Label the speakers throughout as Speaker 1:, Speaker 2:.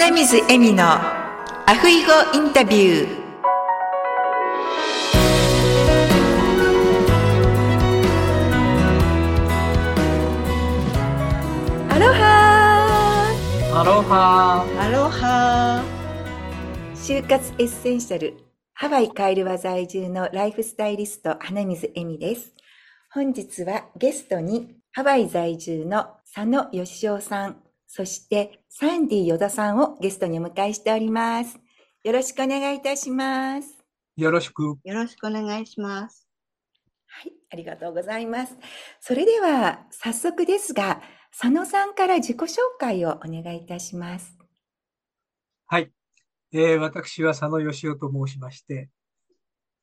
Speaker 1: 花水恵美のアフイゴインタビュー。アロハ
Speaker 2: アロハ
Speaker 1: アロハ就活エッセンシャルハワイカイルワ在住のライフスタイリスト花水恵美です。本日はゲストにハワイ在住の佐野義雄さんそしてサンディヨダさんをゲストにお迎えしておりますよろしくお願いいたします
Speaker 2: よろしく。
Speaker 3: よろしくお願いします。
Speaker 1: はい、ありがとうございます。それでは早速ですが、佐野さんから自己紹介をお願いいたします。
Speaker 2: はい。えー私は佐野義雄と申しまして、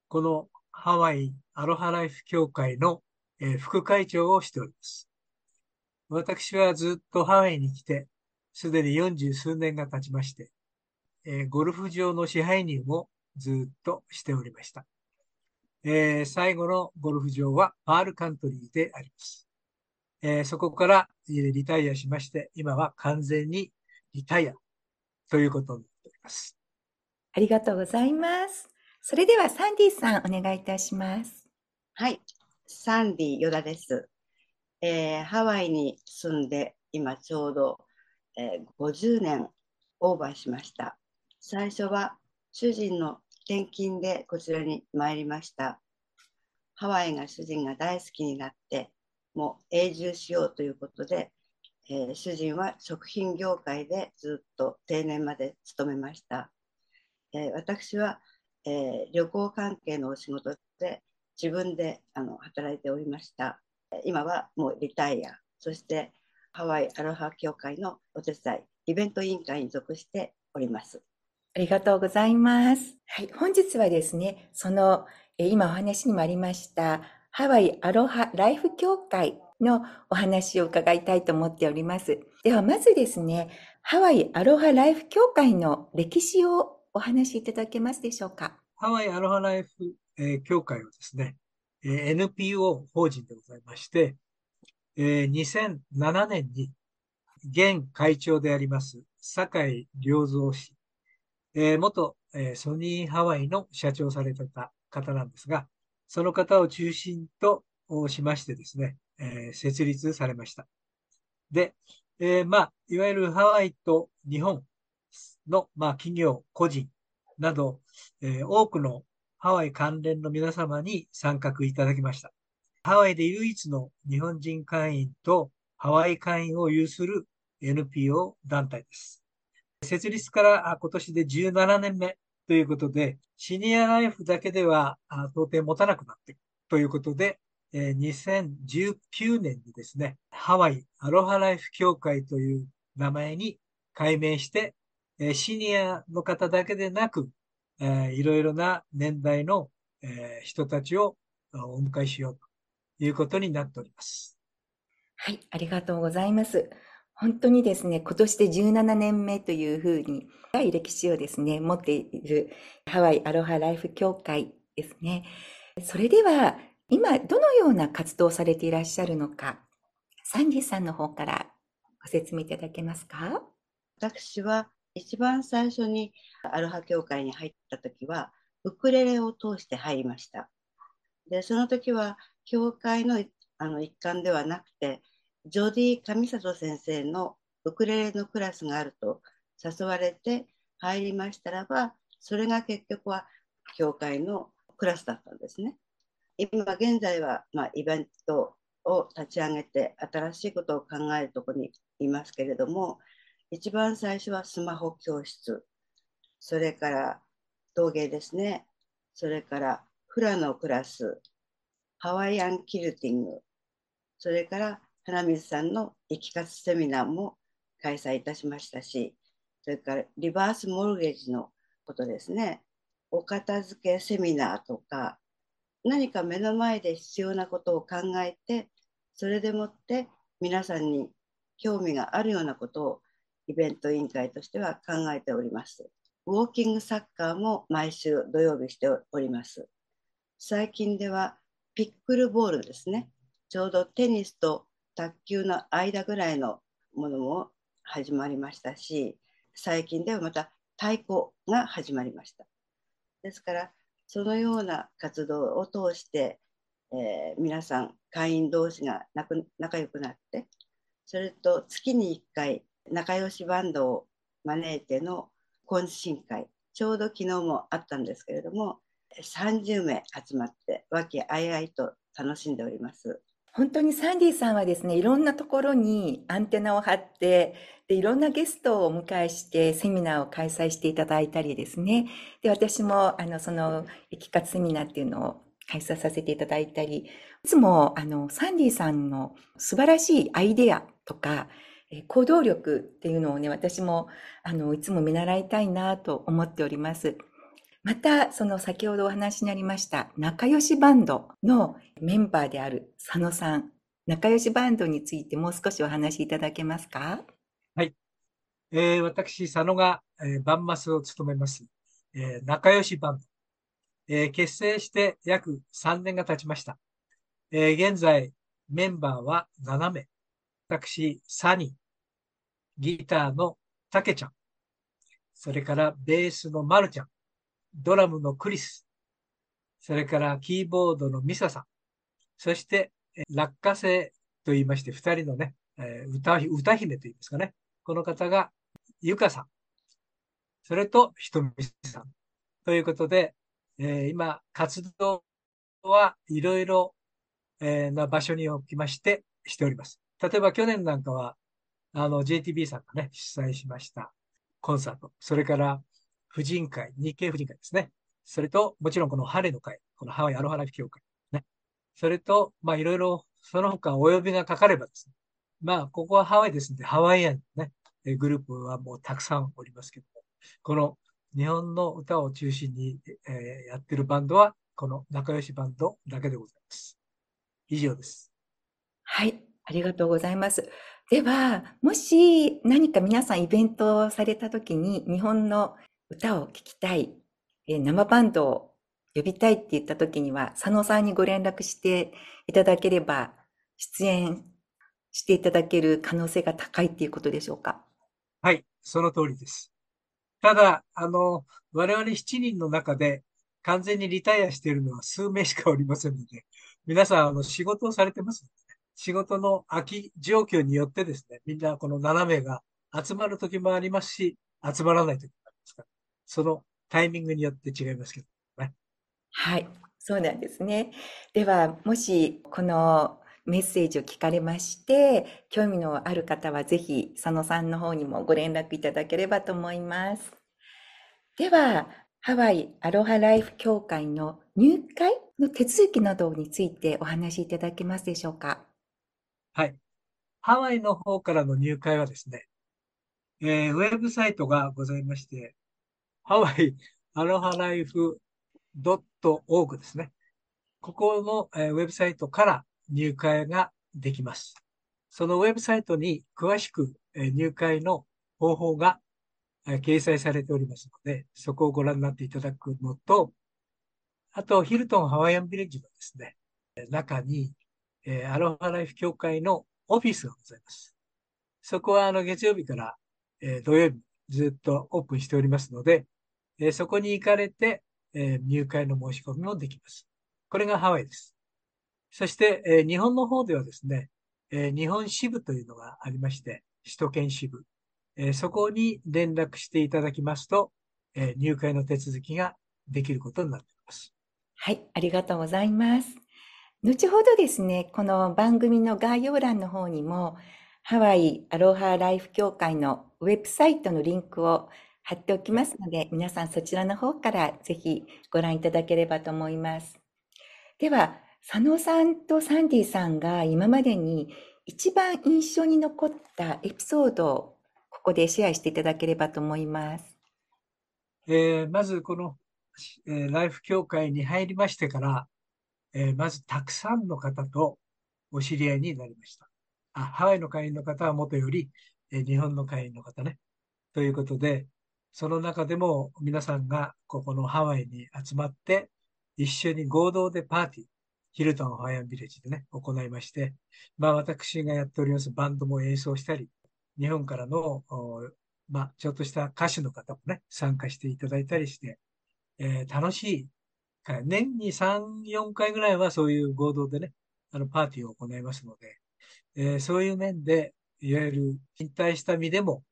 Speaker 2: このハワイアロハライフ協会の、えー副会長をしております。私はずっとハワイに来て、すでに40数年が経ちまして、えーゴルフ場の支配人をずっとしておりました。えー最後のゴルフ場はパールカントリーであります。えーそこからえーリタイアしまして、今は完全にリタイアということになっております。
Speaker 1: ありがとうございます。それではサンディさんお願いいたします。
Speaker 3: はい、サンディヨダです。えーハワイに住んで今ちょうど、えー50年オーバーしました。最初は主人の転勤でこちらに参りました。ハワイが主人が大好きになって、もう永住しようということで、えー主人は食品業界でずっと定年まで勤めました。え私は、え旅行関係のお仕事で自分であの働いておりました。今はもうリタイア、そしてハワイアロハ協会のお手伝い、イベント委員会に属しております。
Speaker 1: ありがとうございます。はい、本日はですね、その、えー今お話にもありました、ハワイアロハライフ協会のお話を伺いたいと思っております。では、まずですね、ハワイアロハライフ協会の歴史をお話しいただけますでしょうか？
Speaker 2: ハワイアロハライフ、えー協会はですね、え NPO 法人でございまして、え2007年に現会長であります、酒井良三氏、え元、えソニーハワイの社長されてた方なんですが、その方を中心としましてですね、え設立されました。で、えーまあ、いわゆるハワイと日本の、まあ、企業、個人など、えー多くのハワイ関連の皆様に参画いただきました。ハワイで唯一の日本人会員とハワイ会員を有する NPO 団体です。設立から今年で17年目ということで、シニアライフだけでは到底持たなくなっているということで、2019年にですね、ハワイアロハライフ協会という名前に改名して、シニアの方だけでなく、えーいろいろな年代の、えー人たちをあお迎えしようということになっております。
Speaker 1: はい、ありがとうございます。本当にですね、今年で17年目というふうに、長い歴史をですね、持っているハワイアロハライフ協会ですね。それでは、今、どのような活動をされていらっしゃるのか、サンディさんの方からご説明いただけますか？
Speaker 3: 私は一番最初にアロハ協会に入った時は、ウクレレを通して入りました。で、その時は、協会のあの一環ではなくて、ジョディ・上里先生のウクレレのクラスがあると誘われて入りましたらば、それが結局は協会のクラスだったんですね。今現在は、まあ、イベントを立ち上げて新しいことを考えるとこにいますけれども、一番最初はスマホ教室、それから陶芸ですね、それからフラのクラス、ハワイアンキルティング、それから花水さんの生き活セミナーも開催いたしましたし、それからリバースモルゲージのことですね、お片付けセミナーとか、何か目の前で必要なことを考えて、それでもって皆さんに興味があるようなことをイベント委員会としては考えております。ウォーキングサッカーも毎週土曜日しております。最近ではピックルボールですね。ちょうどテニスと卓球の間ぐらいのものも始まりましたし、最近ではまた太鼓が始まりました。ですから、そのような活動を通して、えー、皆さん、会員同士が仲良くなって、それと月に1回、仲良しバンドを招いての懇親会、ちょうど昨日もあったんですけれども、30名集まって、和気あいあいと楽しんでおります。
Speaker 1: 本当にサンディさんはですね、いろんなところにアンテナを張って、で、いろんなゲストをお迎えしてセミナーを開催していただいたりですね。で、私も、あの、その、駅活セミナーっていうのを開催させていただいたり、いつも、あの、サンディさんの素晴らしいアイデアとか、行動力っていうのをね、私も、あの、いつも見習いたいなと思っております。また、その先ほどお話になりました仲良しバンドのメンバーである佐野さん。仲良しバンドについてもう少しお話しいただけますか？
Speaker 2: はい。えー、私、佐野が、えー、バンマスを務めます。えー、仲良しバンド。えー、結成して約3年が経ちました。えー、現在、メンバーは7名。私、サニー、ギターのタケちゃん、それからベースのマルちゃん、ドラムのクリス、それからキーボードのミサさん、そして、落花生と言いまして、二人のね、歌、歌姫といいますかね。この方が、ゆかさん。それと、ひとみさん。ということで、えー、今、活動はいろいろ、な場所におきましてしております。例えば去年なんかは、あの、JTB さんがね、主催しましたコンサート。それから、婦人会、日系婦人会ですね。それと、もちろんこの晴れの会、このハワイアロハラフ協会。ね。それと、まあいろいろ、その他お呼びがかかればですね。まあ、ここはハワイですので、ハワイアンね、グループはもうたくさんおりますけども、この日本の歌を中心に、えー、やってるバンドは、この仲良しバンドだけでございます。以上です。
Speaker 1: はい、ありがとうございます。では、もし何か皆さんイベントをされたときに、日本の歌を聴きたい、え生バンドを呼びたいって言った時には、佐野さんにご連絡していただければ、出演していただける可能性が高いっていうことでしょうか？
Speaker 2: はい、その通りです。ただ、あの、我々7人の中で完全にリタイアしているのは数名しかおりませんので、皆さん、あの、仕事をされてます、仕事の空き状況によってですね、みんなこの7名が集まる時もありますし、集まらない時もありますから。そのタイミングによって違いますけどね。
Speaker 1: はい、そうなんですね。では、もしこのメッセージを聞かれまして、興味のある方はぜひ佐野さんの方にもご連絡いただければと思います。では、ハワイアロハライフ協会の入会の手続きなどについてお話しいただけますでしょうか？
Speaker 2: はい。ハワイの方からの入会はですね、えー、ウェブサイトがございまして、ハワイアロハライフ .org ですね。ここの、えー、ウェブサイトから入会ができます。そのウェブサイトに詳しく、えー、入会の方法が、えー、掲載されておりますので、そこをご覧になっていただくのと、あと、ヒルトンハワイアンビレッジのですね、中に、えー、アロハライフ協会のオフィスがございます。そこはあの月曜日から、えー、土曜日ずっとオープンしておりますので、えー、そこに行かれて、え、入会の申し込みもできます。これがハワイです。そして、え、日本の方ではですね、え、日本支部というのがありまして、首都圏支部、え、そこに連絡していただきますと、え、入会の手続きができることになっています。
Speaker 1: はい、ありがとうございます。後ほどですね、この番組の概要欄の方にも、ハワイアロハライフ協会のウェブサイトのリンクを貼っておきますので、皆さんそちらの方からぜひご覧いただければと思います。では、佐野さんとサンディさんが今までに一番印象に残ったエピソードをここでシェアしていただければと思います。
Speaker 2: えー、まずこの、えー、ライフ協会に入りましてから、えー、まずたくさんの方とお知り合いになりました。あハワイの会員の方はもとより、え日本の会員の方ね。ということで、その中でも皆さんがここのハワイに集まって、一緒に合同でパーティー、ヒルトンハワイアンビレッジでね、行いまして、まあ私がやっておりますバンドも演奏したり、日本からのまあ、ちょっとした歌手の方もね、参加していただいたりして、えー、楽しい。年に3、4回ぐらいはそういう合同でね、あの、パーティーを行いますので、えー、そういう面で、いわゆる引退した身でも、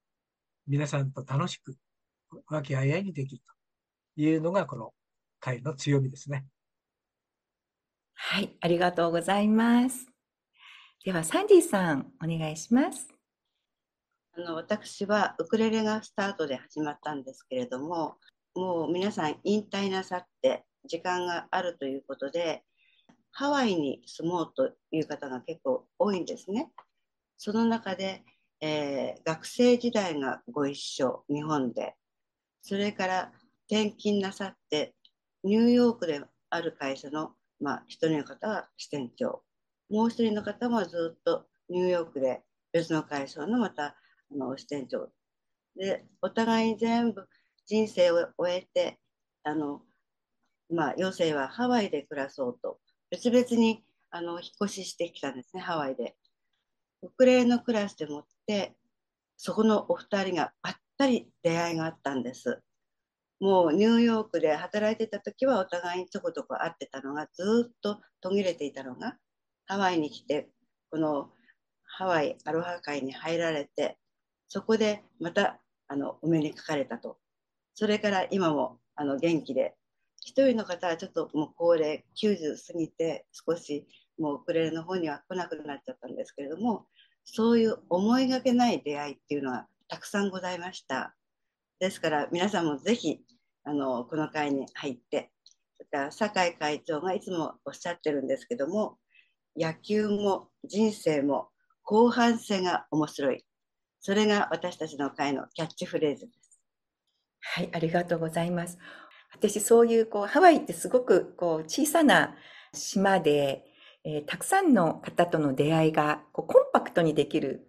Speaker 2: 皆さんと楽しく、和気あいあいにできるというのが、この会の強みですね。
Speaker 1: はい、ありがとうございます。では、サンディさん、お願いします。
Speaker 3: あの私はウクレレがスタートで始まったんですけれども、もう皆さん引退なさって時間があるということで、ハワイに住もうという方が結構多いんですね。その中で、えー、学生時代がご一緒、日本で。それから転勤なさって、ニューヨークである会社の、まあ、一人の方は支店長。もう一人の方もずっとニューヨークで別の会社のまたあの支店長でお互いに全部人生を終えてあの、まあ、余生はハワイで暮らそうと別々にあの引っ越ししてきたんですねハワイで。ウクレレのクラスでもってそこのお二人がばったり出会いがあったんです。もうニューヨークで働いてた時はお互いにちょこちょこ会ってたのがずっと途切れていたのがハワイに来てこのハワイアロハ会に入られてそこでまたあのお目にかかれたとそれから今もあの元気で一人の方はちょっともう高齢90過ぎて少しもうウクレレの方には来なくなっちゃったんですけれどもそういう思いがけない出会いっていうのはたくさんございましたですから皆さんもぜひあのこの会に入ってそれから酒井会長がいつもおっしゃってるんですけども野球も人生も後半戦が面白い。それが私たちの会のキャッチフレーズです。
Speaker 1: はい、ありがとうございます。私、そういう、こう、ハワイってすごく、こう、小さな島で、えー、たくさんの方との出会いが、こう、コンパクトにできる。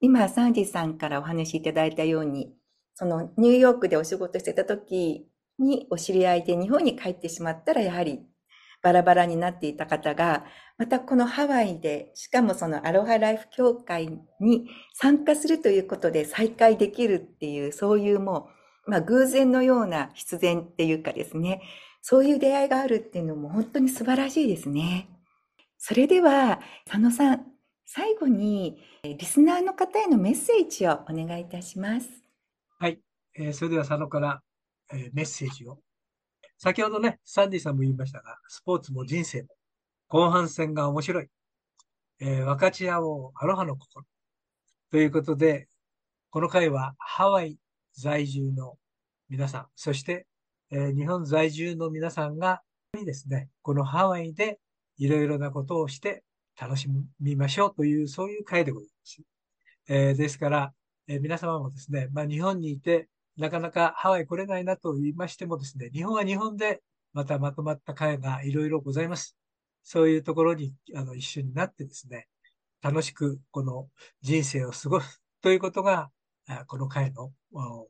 Speaker 1: 今、サンディさんからお話しいただいたように、その、ニューヨークでお仕事してた時にお知り合いで日本に帰ってしまったら、やはりバラバラになっていた方が、またこのハワイで、しかもそのアロハライフ協会に参加するということで再会できるっていう、そういうもう、まあ偶然のような必然っていうかですね、そういう出会いがあるっていうのも本当に素晴らしいですね。それでは、佐野さん、最後にリスナーの方へのメッセージをお願いいたします。
Speaker 2: はい。えー、それでは佐野から、えー、メッセージを先ほどね、サンディさんも言いましたが、スポーツも人生も、後半戦が面白い。えー、分かち合おう、アロハの心。ということで、この回はハワイ在住の皆さん、そして、えー、日本在住の皆さんがですね、このハワイでいろいろなことをして楽しみましょうという、そういう回でございます。えー、ですから、えー、皆様もですね、まあ、日本にいてなかなかハワイ来れないなと言いましてもですね、日本は日本でまたまとまった会がいろいろございます。そういうところにあの一緒になってですね、楽しくこの人生を過ごすということが、この会の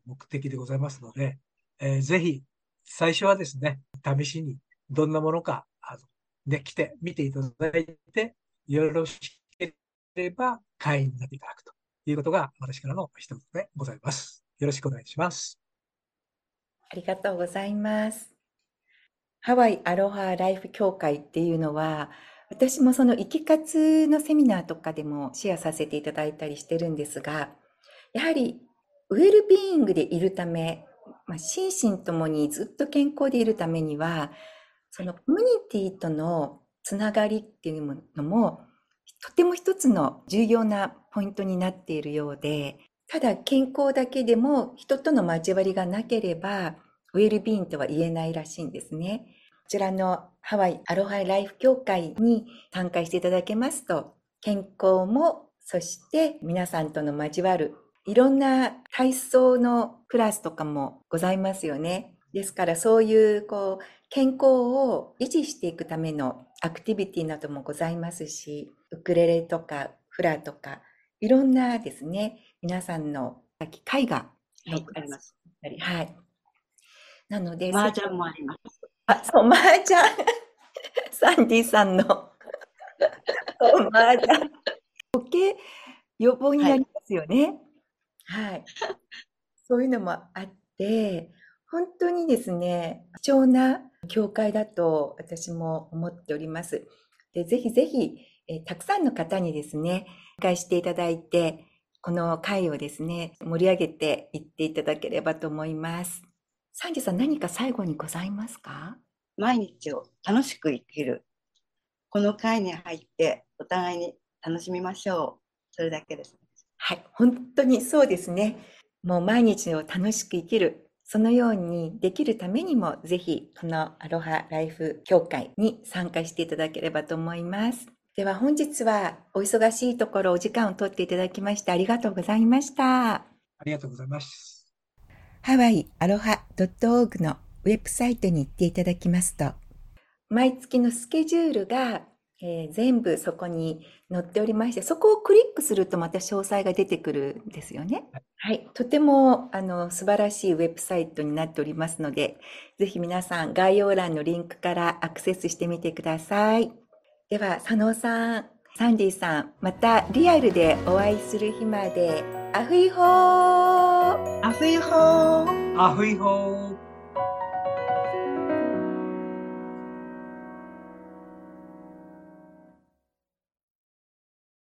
Speaker 2: 目的でございますので、えー、ぜひ最初はですね、試しにどんなものか、あのね、来て見ていただいて、よろしければ会員になっていただくということが私からの一言でございます。よろしくお願いします。
Speaker 1: ありがとうございます。ハワイアロハライフ協会っていうのは、私もその生き活のセミナーとかでもシェアさせていただいたりしてるんですが、やはりウェルビーイングでいるため、まあ、心身ともにずっと健康でいるためには、そのコミュニティとのつながりっていうのも、とても一つの重要なポイントになっているようで、ただ健康だけでも人との交わりがなければ、ウェルビーンとは言えないらしいんですね。こちらのハワイアロハライフ協会に参加していただけますと、健康も、そして皆さんとの交わる、いろんな体操のクラスとかもございますよね。ですからそういうこう健康を維持していくためのアクティビティなどもございますし、ウクレレとかフラとか、いろんなですね、皆さんの絵画
Speaker 3: はい、あります。
Speaker 1: はい。なので、
Speaker 3: 麻雀もあります。
Speaker 1: あ、そう、麻雀。サンディさんの 麻雀。余計予防になりますよね。はい。はい、そういうのもあって、本当にですね、貴重な教会だと私も思っております。で、ぜひぜひ、えーたくさんの方にですね、理解していただいて、この会をですね、盛り上げていっていただければと思います。サンジさん、何か最後にございますか？
Speaker 3: 毎日を楽しく生きる。この会に入ってお互いに楽しみましょう。それだけです。
Speaker 1: はい、本当にそうですね。もう毎日を楽しく生きる。そのようにできるためにも、ぜひこのアロハライフ協会に参加していただければと思います。では本日はお忙しいところお時間を取っていただきましてありがとうございました。
Speaker 2: ありがとうございます。
Speaker 1: ハワイアロハ .org のウェブサイトに行っていただきますと、毎月のスケジュールが、えー全部そこに載っておりまして、そこをクリックするとまた詳細が出てくるんですよね。はい。とても、あの、素晴らしいウェブサイトになっておりますので、ぜひ皆さん概要欄のリンクからアクセスしてみてください。では、佐野さん、サンディさん、またリアルでお会いする日まで、アフイホー
Speaker 3: アフイホー
Speaker 2: アフイホー